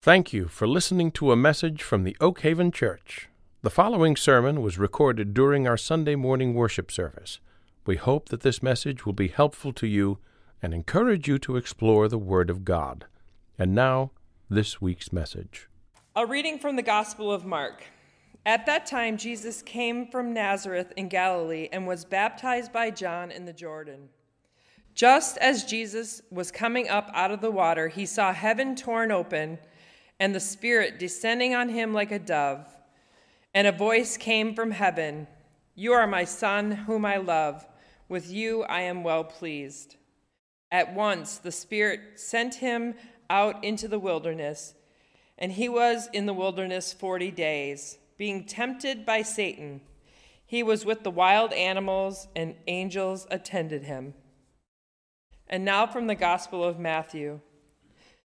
Thank you for listening to a message from the Oak Haven Church. The following sermon was recorded during our Sunday morning worship service. We hope that this message will be helpful to you and encourage you to explore the Word of God. And now, this week's message. A reading from the Gospel of Mark. At that time, Jesus came from Nazareth in Galilee and was baptized by John in the Jordan. Just as Jesus was coming up out of the water, he saw heaven torn open and the Spirit descending on him like a dove. And a voice came from heaven You are my Son, whom I love. With you I am well pleased. At once the Spirit sent him out into the wilderness, and he was in the wilderness forty days, being tempted by Satan. He was with the wild animals, and angels attended him. And now from the Gospel of Matthew.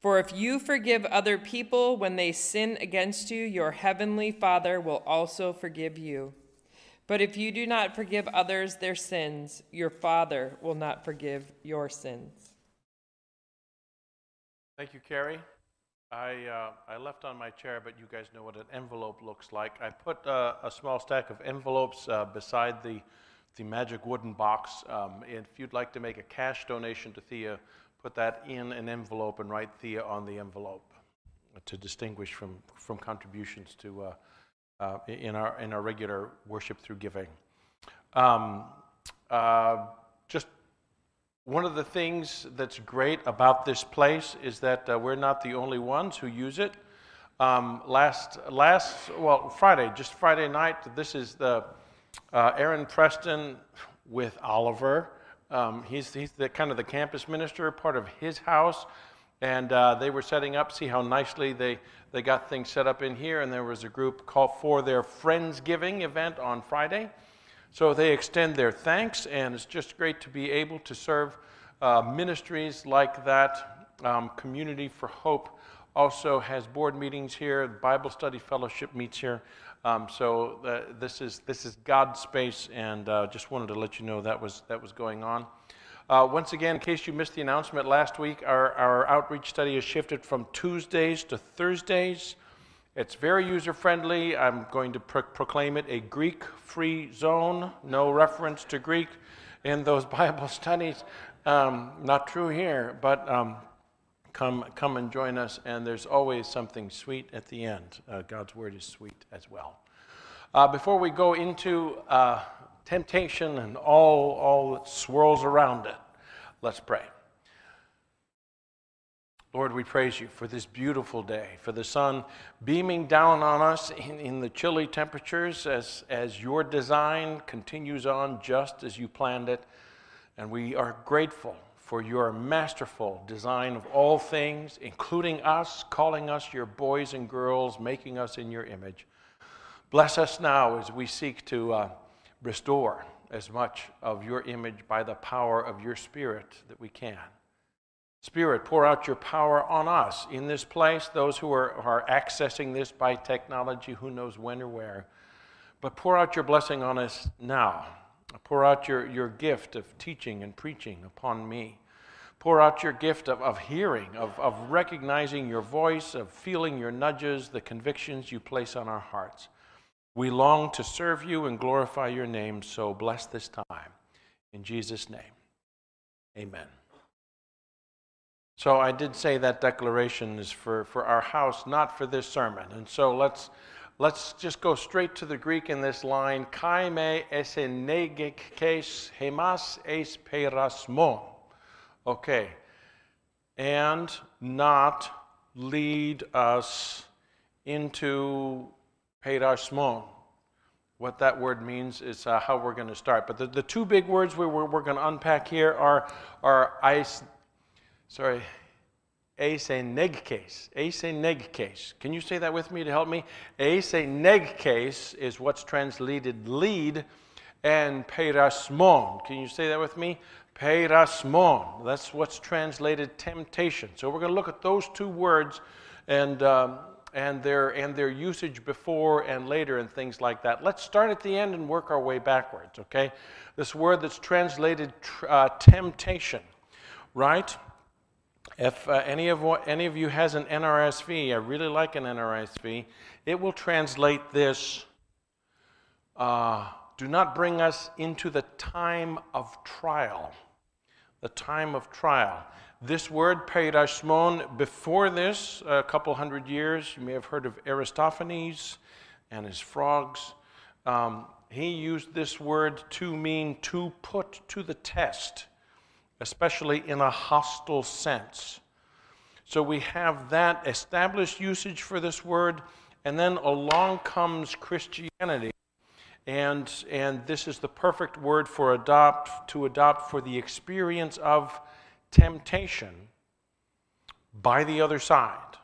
For if you forgive other people when they sin against you, your heavenly Father will also forgive you. But if you do not forgive others their sins, your Father will not forgive your sins. Thank you, Carrie. I, uh, I left on my chair, but you guys know what an envelope looks like. I put uh, a small stack of envelopes uh, beside the, the magic wooden box. Um, if you'd like to make a cash donation to Thea, put that in an envelope and write Thea on the envelope to distinguish from, from contributions to, uh, uh, in, our, in our regular worship through giving. Um, uh, just one of the things that's great about this place is that uh, we're not the only ones who use it. Um, last, last, well, Friday, just Friday night, this is the uh, Aaron Preston with Oliver. Um, he's he's the, kind of the campus minister, part of his house. And uh, they were setting up, see how nicely they, they got things set up in here. And there was a group called for their Friendsgiving event on Friday. So they extend their thanks, and it's just great to be able to serve uh, ministries like that. Um, Community for Hope also has board meetings here, Bible Study Fellowship meets here. Um, so uh, this is this is God's space, and uh, just wanted to let you know that was that was going on. Uh, once again, in case you missed the announcement last week, our, our outreach study has shifted from Tuesdays to Thursdays. It's very user friendly. I'm going to pro- proclaim it a Greek free zone. No reference to Greek in those Bible studies. Um, not true here, but um, come, come and join us. And there's always something sweet at the end. Uh, God's word is sweet as well. Uh, before we go into uh, temptation and all, all that swirls around it, let's pray. Lord, we praise you for this beautiful day, for the sun beaming down on us in, in the chilly temperatures as, as your design continues on just as you planned it. And we are grateful for your masterful design of all things, including us, calling us your boys and girls, making us in your image. Bless us now as we seek to uh, restore as much of your image by the power of your Spirit that we can. Spirit, pour out your power on us in this place, those who are, are accessing this by technology, who knows when or where. But pour out your blessing on us now. Pour out your, your gift of teaching and preaching upon me. Pour out your gift of, of hearing, of, of recognizing your voice, of feeling your nudges, the convictions you place on our hearts. We long to serve you and glorify your name, so bless this time. In Jesus' name, amen. So I did say that declaration is for, for our house, not for this sermon. And so let's, let's just go straight to the Greek in this line. Kai me esenegekes hemas es peirasmon. Okay. And not lead us into perashmon. What that word means is uh, how we're going to start. But the, the two big words we, we're, we're going to unpack here are, are ice, sorry, asenegkes. Asenegkes. Can you say that with me to help me? Asenegkes is what's translated lead, and peirasmon. Can you say that with me? Peirasmon. That's what's translated temptation. So we're going to look at those two words and, um, and, their, and their usage before and later and things like that. Let's start at the end and work our way backwards, okay? This word that's translated uh, temptation, right? If uh, any, of what, any of you has an NRSV, I really like an NRSV, it will translate this uh, do not bring us into the time of trial. The time of trial. This word, peirasmon, before this, a couple hundred years, you may have heard of Aristophanes and his frogs. Um, he used this word to mean to put to the test especially in a hostile sense. So we have that established usage for this word, and then along comes Christianity. And, and this is the perfect word for adopt, to adopt for the experience of temptation by the other side.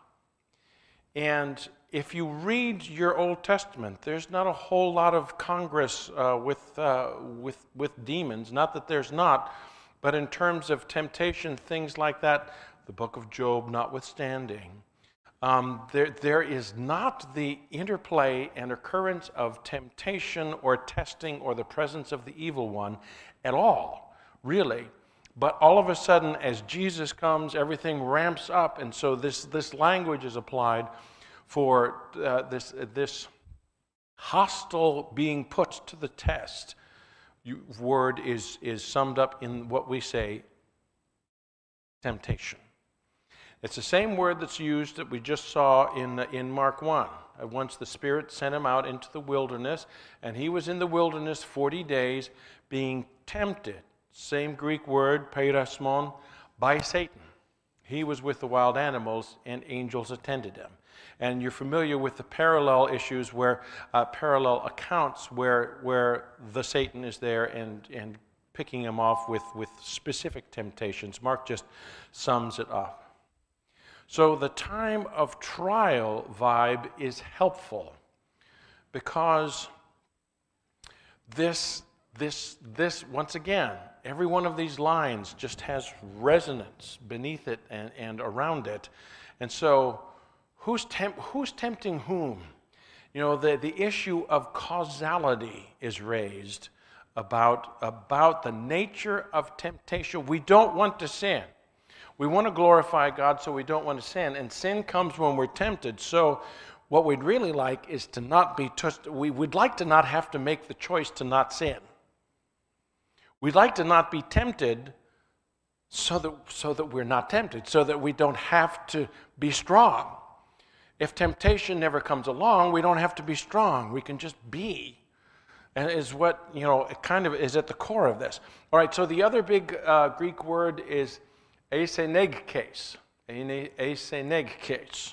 And if you read your Old Testament, there's not a whole lot of congress uh, with, uh, with, with demons. Not that there's not, but in terms of temptation, things like that, the book of Job notwithstanding, um, there, there is not the interplay and occurrence of temptation or testing or the presence of the evil one at all, really. But all of a sudden, as Jesus comes, everything ramps up. And so this, this language is applied for uh, this, this hostile being put to the test word is, is summed up in what we say temptation. It's the same word that's used that we just saw in, in Mark 1. Uh, once the Spirit sent him out into the wilderness, and he was in the wilderness 40 days being tempted. Same Greek word, peirasmon, by Satan. He was with the wild animals, and angels attended him. And you're familiar with the parallel issues where uh, parallel accounts where, where the Satan is there and, and picking him off with, with specific temptations. Mark just sums it up. So the time of trial vibe is helpful because this, this, this, once again, every one of these lines just has resonance beneath it and, and around it. And so Who's, temp- who's tempting whom? You know, the, the issue of causality is raised about, about the nature of temptation. We don't want to sin. We want to glorify God, so we don't want to sin. And sin comes when we're tempted. So, what we'd really like is to not be, t- we would like to not have to make the choice to not sin. We'd like to not be tempted so that, so that we're not tempted, so that we don't have to be strong. If temptation never comes along, we don't have to be strong. We can just be. And is what, you know, it kind of is at the core of this. All right, so the other big uh, Greek word is asenegkes. Asenegkes.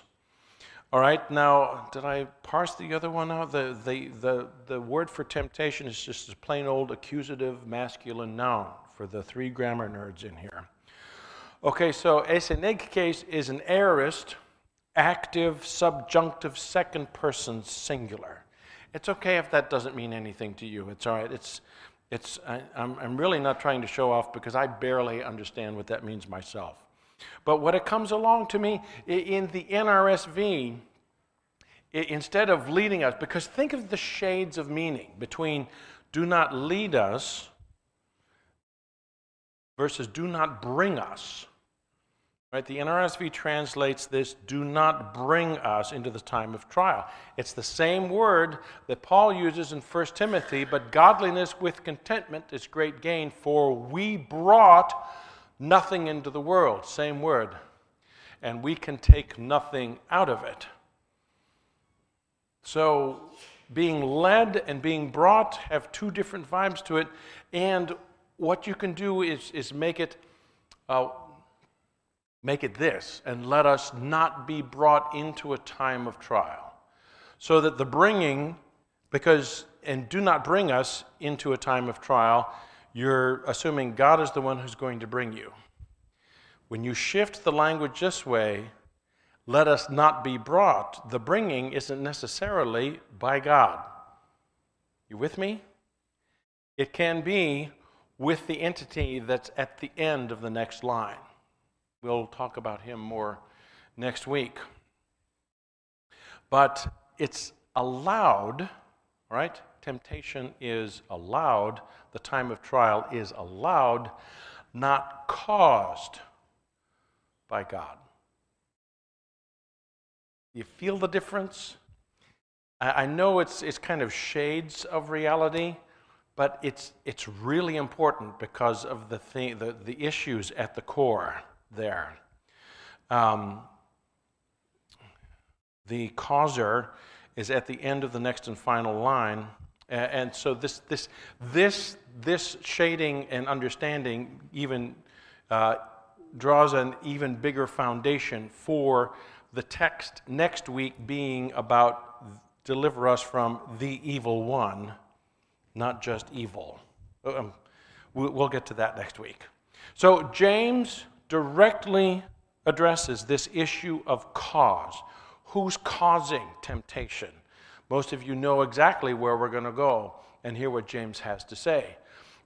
All right, now, did I parse the other one out? The, the, the, the word for temptation is just a plain old accusative masculine noun for the three grammar nerds in here. Okay, so asenegkes is an aorist active, subjunctive, second person singular. It's okay if that doesn't mean anything to you. It's all right. It's, it's, I, I'm, I'm really not trying to show off because I barely understand what that means myself. But what it comes along to me in the NRSV, instead of leading us, because think of the shades of meaning between do not lead us versus do not bring us. Right? The NRSV translates this, do not bring us into the time of trial. It's the same word that Paul uses in 1 Timothy, but godliness with contentment is great gain, for we brought nothing into the world. Same word. And we can take nothing out of it. So, being led and being brought have two different vibes to it. And what you can do is, is make it. Uh, Make it this, and let us not be brought into a time of trial. So that the bringing, because, and do not bring us into a time of trial, you're assuming God is the one who's going to bring you. When you shift the language this way, let us not be brought, the bringing isn't necessarily by God. You with me? It can be with the entity that's at the end of the next line. We'll talk about him more next week. But it's allowed, right? Temptation is allowed, the time of trial is allowed, not caused by God. You feel the difference? I know it's, it's kind of shades of reality, but it's, it's really important because of the, thing, the, the issues at the core there. Um, the causer is at the end of the next and final line. And so this, this, this, this shading and understanding even uh, draws an even bigger foundation for the text next week being about deliver us from the evil one, not just evil. Um, we'll get to that next week. So, James directly addresses this issue of cause. Who's causing temptation? Most of you know exactly where we're going to go and hear what James has to say.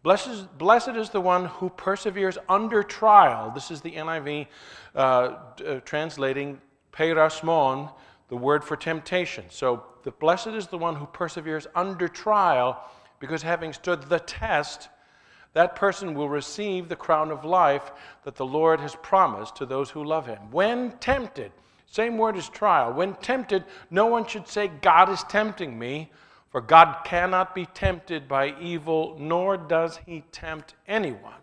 Blessed, blessed is the one who perseveres under trial. This is the NIV uh, uh, translating peirasmon, the word for temptation. So, the blessed is the one who perseveres under trial, because having stood the test, that person will receive the crown of life that the Lord has promised to those who love him. When tempted, same word as trial, when tempted, no one should say, God is tempting me, for God cannot be tempted by evil, nor does he tempt anyone.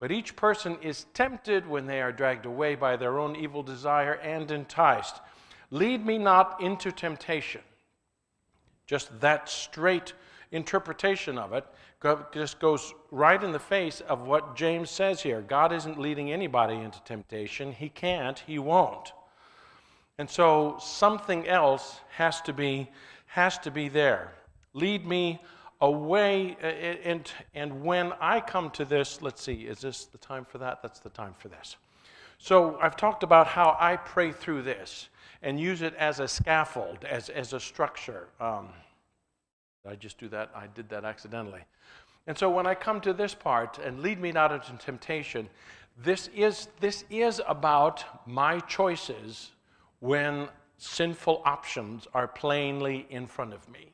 But each person is tempted when they are dragged away by their own evil desire and enticed. Lead me not into temptation. Just that straight interpretation of it just goes right in the face of what James says here. God isn't leading anybody into temptation. He can't, he won't. And so something else has to be has to be there. Lead me away. And, and when I come to this, let's see, is this the time for that? That's the time for this. So I've talked about how I pray through this and use it as a scaffold, as, as a structure. Um, I just do that? I did that accidentally. And so when I come to this part, and lead me not into temptation, this is, this is about my choices when sinful options are plainly in front of me.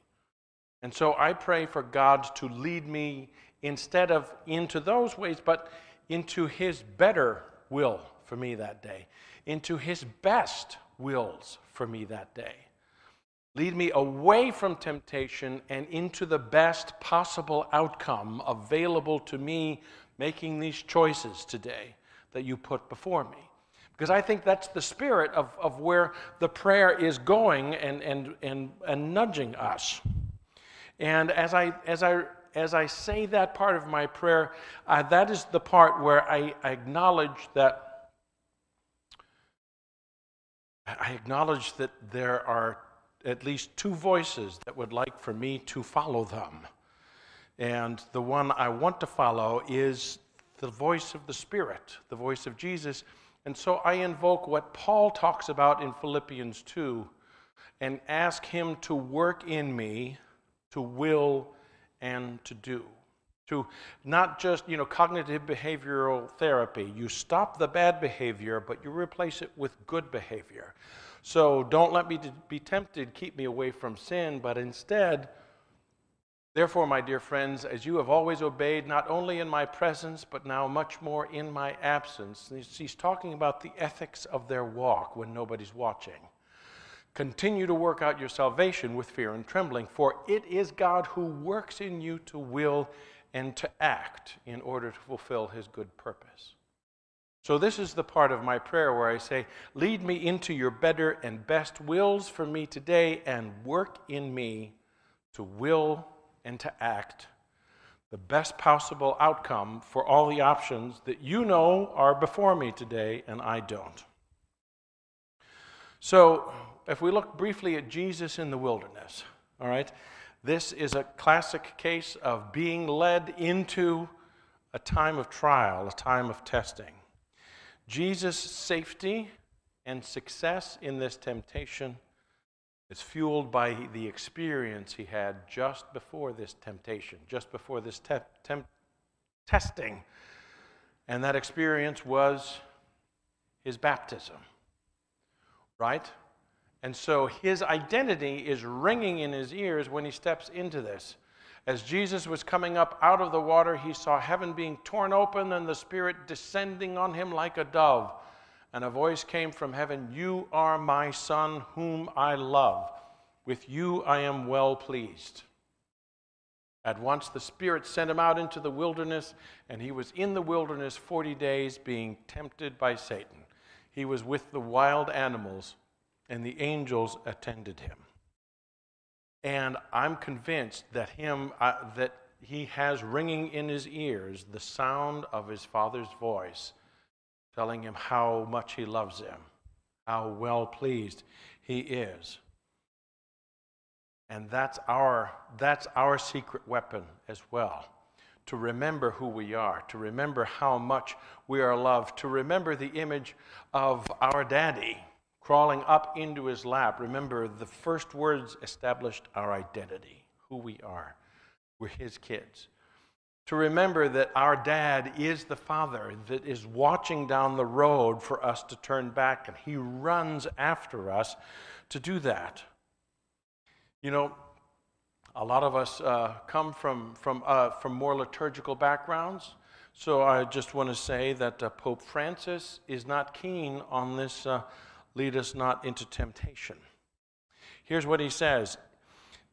And so I pray for God to lead me instead of into those ways, but into His better will for me that day, into His best wills for me that day. Lead me away from temptation and into the best possible outcome available to me making these choices today that you put before me. Because I think that's the spirit of, of where the prayer is going and, and, and, and nudging us. And as I, as I, as I say that part of my prayer, uh, that is the part where I, I acknowledge that I acknowledge that there are at least two voices that would like for me to follow them. And the one I want to follow is the voice of the Spirit, the voice of Jesus. And so I invoke what Paul talks about in Philippians 2 and ask him to work in me to will and to do to not just you know cognitive behavioral therapy you stop the bad behavior but you replace it with good behavior so don't let me be tempted keep me away from sin but instead therefore my dear friends as you have always obeyed not only in my presence but now much more in my absence he's talking about the ethics of their walk when nobody's watching Continue to work out your salvation with fear and trembling, for it is God who works in you to will and to act in order to fulfill his good purpose. So, this is the part of my prayer where I say, Lead me into your better and best wills for me today, and work in me to will and to act the best possible outcome for all the options that you know are before me today, and I don't. So, if we look briefly at Jesus in the wilderness, all right, this is a classic case of being led into a time of trial, a time of testing. Jesus' safety and success in this temptation is fueled by the experience he had just before this temptation, just before this te- temp- testing. And that experience was his baptism, right? And so his identity is ringing in his ears when he steps into this. As Jesus was coming up out of the water, he saw heaven being torn open and the Spirit descending on him like a dove. And a voice came from heaven You are my Son, whom I love. With you I am well pleased. At once the Spirit sent him out into the wilderness, and he was in the wilderness 40 days, being tempted by Satan. He was with the wild animals, and the angels attended him. And I'm convinced that him uh, that he has ringing in his ears the sound of his father's voice telling him how much he loves him, how well pleased he is. And that's our, that's our secret weapon as well. To remember who we are, to remember how much we are loved, to remember the image of our daddy crawling up into his lap, remember the first words established our identity, who we are. We're his kids. To remember that our dad is the father that is watching down the road for us to turn back, and he runs after us to do that. You know, a lot of us uh, come from, from, uh, from more liturgical backgrounds. So I just want to say that uh, Pope Francis is not keen on this uh, lead us not into temptation. Here's what he says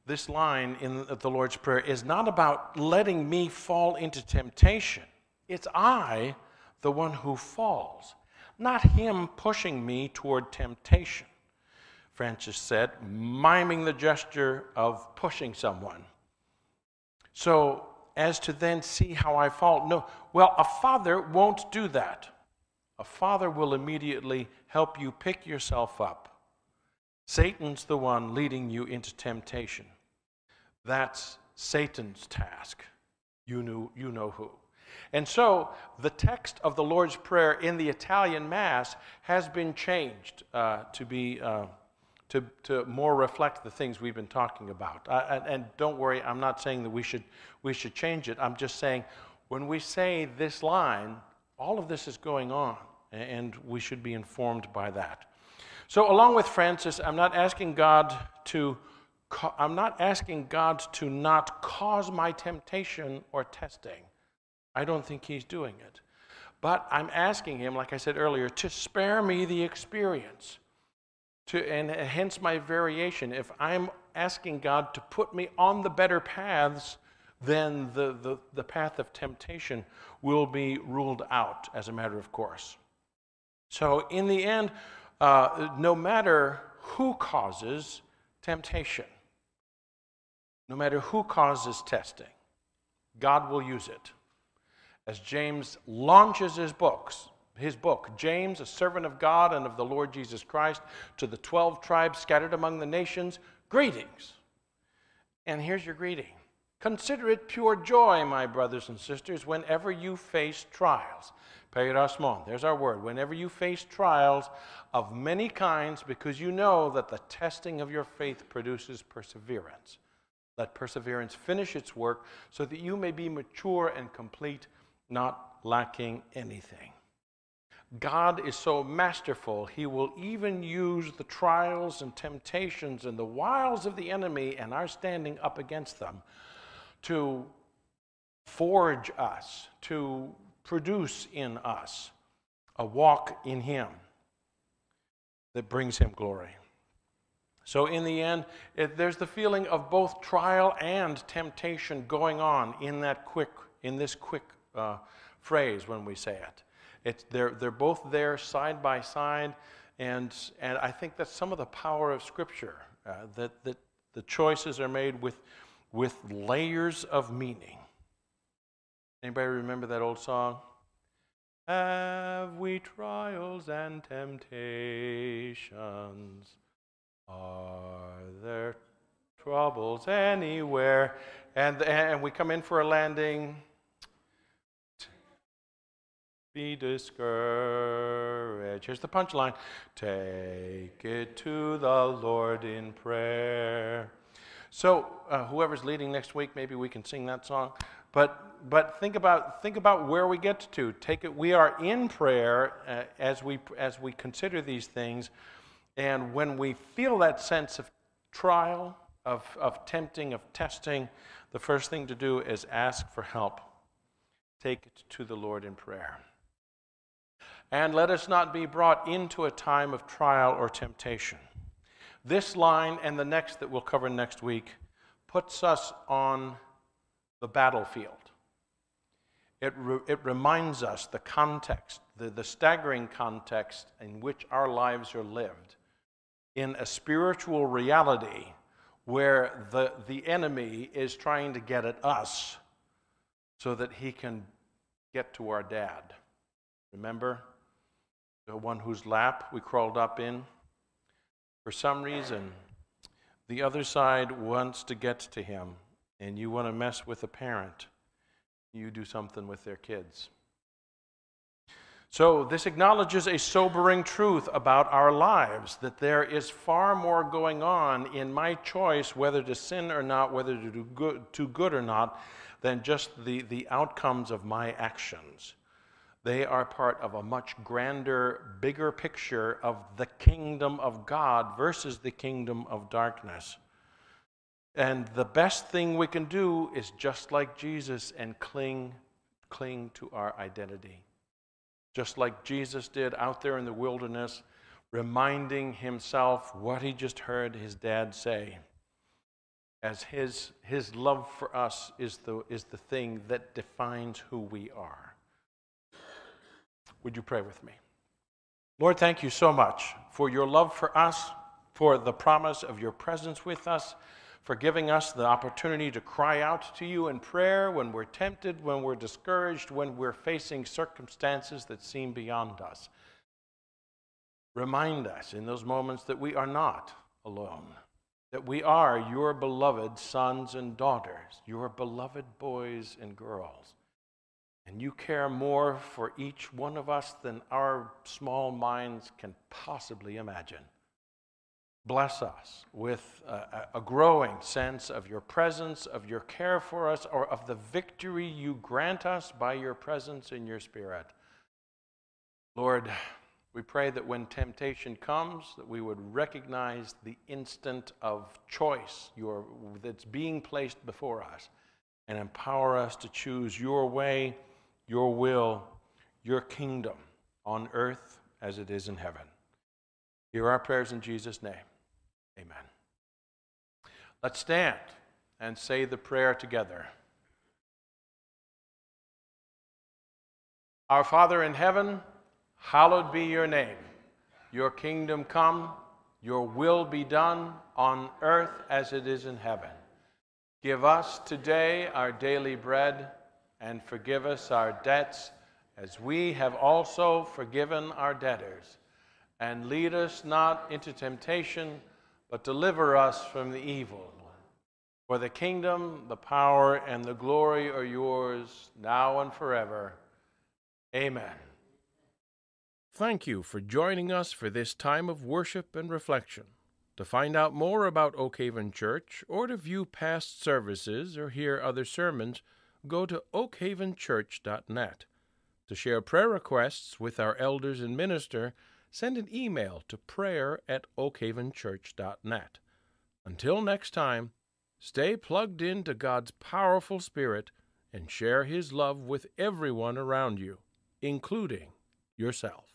this line in the Lord's Prayer is not about letting me fall into temptation. It's I, the one who falls, not him pushing me toward temptation. Francis said, miming the gesture of pushing someone. So, as to then see how I fall, no, well, a father won't do that. A father will immediately help you pick yourself up. Satan's the one leading you into temptation. That's Satan's task. You know, you know who. And so the text of the Lord's Prayer in the Italian Mass has been changed uh, to be. Uh, to, to more reflect the things we've been talking about. Uh, and, and don't worry, I'm not saying that we should, we should change it. I'm just saying when we say this line, all of this is going on and we should be informed by that. So, along with Francis, I'm not asking God to I'm not asking God to not cause my temptation or testing. I don't think he's doing it. But I'm asking him, like I said earlier, to spare me the experience. To, and hence my variation. If I'm asking God to put me on the better paths, then the, the, the path of temptation will be ruled out as a matter of course. So, in the end, uh, no matter who causes temptation, no matter who causes testing, God will use it. As James launches his books, his book, James, a servant of God and of the Lord Jesus Christ, to the 12 tribes scattered among the nations, greetings. And here's your greeting Consider it pure joy, my brothers and sisters, whenever you face trials there's our word. Whenever you face trials of many kinds, because you know that the testing of your faith produces perseverance. Let perseverance finish its work so that you may be mature and complete, not lacking anything. God is so masterful, He will even use the trials and temptations and the wiles of the enemy and our standing up against them to forge us, to produce in us a walk in Him that brings Him glory. So, in the end, it, there's the feeling of both trial and temptation going on in that quick, in this quick uh, phrase when we say it. It's, they're, they're both there side by side, and, and I think that's some of the power of Scripture, uh, that, that the choices are made with, with layers of meaning. Anybody remember that old song? Have we trials and temptations? Are there troubles anywhere? And, and we come in for a landing. be discouraged. Here's the punchline Take it to the Lord in prayer. So, uh, whoever's leading next week, maybe we can sing that song. But, but think, about, think about where we get to. Take it. We are in prayer uh, as, we, as we consider these things. And when we feel that sense of trial, of, of tempting, of testing, the first thing to do is ask for help. Take it to the Lord in prayer. And let us not be brought into a time of trial or temptation. This line and the next that we'll cover next week puts us on the battlefield. It, re- it reminds us the context, the, the staggering context in which our lives are lived in a spiritual reality where the, the enemy is trying to get at us so that he can get to our dad. Remember? The one whose lap we crawled up in? For some reason, the other side wants to get to him, and you want to mess with a parent. You do something with their kids. So, this acknowledges a sobering truth about our lives that there is far more going on in my choice whether to sin or not, whether to do good, to good or not, than just the, the outcomes of my actions. They are part of a much grander, bigger picture of the kingdom of God versus the kingdom of darkness. And the best thing we can do is just like Jesus and cling, cling to our identity just like Jesus did out there in the wilderness, reminding himself what he just heard his dad say. As his, his love for us is the, is the thing that defines who we are. Would you pray with me? Lord, thank you so much for your love for us, for the promise of your presence with us for giving us the opportunity to cry out to you in prayer when we're tempted, when we're discouraged, when we're facing circumstances that seem beyond us. Remind us in those moments that we are not alone, that we are your beloved sons and daughters, your beloved boys and girls. And you care more for each one of us than our small minds can possibly imagine bless us with a, a, growing sense of your presence, of your care for us, or of the victory you grant us by your presence in your spirit. Lord, we pray that when temptation comes, that we would recognize the instant of choice your, that's being placed before us and empower us to choose your way, your will, your kingdom on earth as it is in heaven. Hear our prayers in Jesus' name. Amen. Let's stand and say the prayer together. Our Father in heaven, hallowed be your name. Your kingdom come, your will be done on earth as it is in heaven. Give us today our daily bread and forgive us our debts as we have also forgiven our debtors. And lead us not into temptation but deliver us from the evil. For the kingdom, the power, and the glory are yours, now and forever. Amen. Thank you for joining us for this time of worship and reflection. To find out more about Oak Haven Church, or to view past services or hear other sermons, go to oakhavenchurch.net. To share prayer requests with our elders and minister, send an email to prayer at oakhavenchurch.net. Until next time, stay plugged into God's powerful Spirit and share His love with everyone around you, including yourself.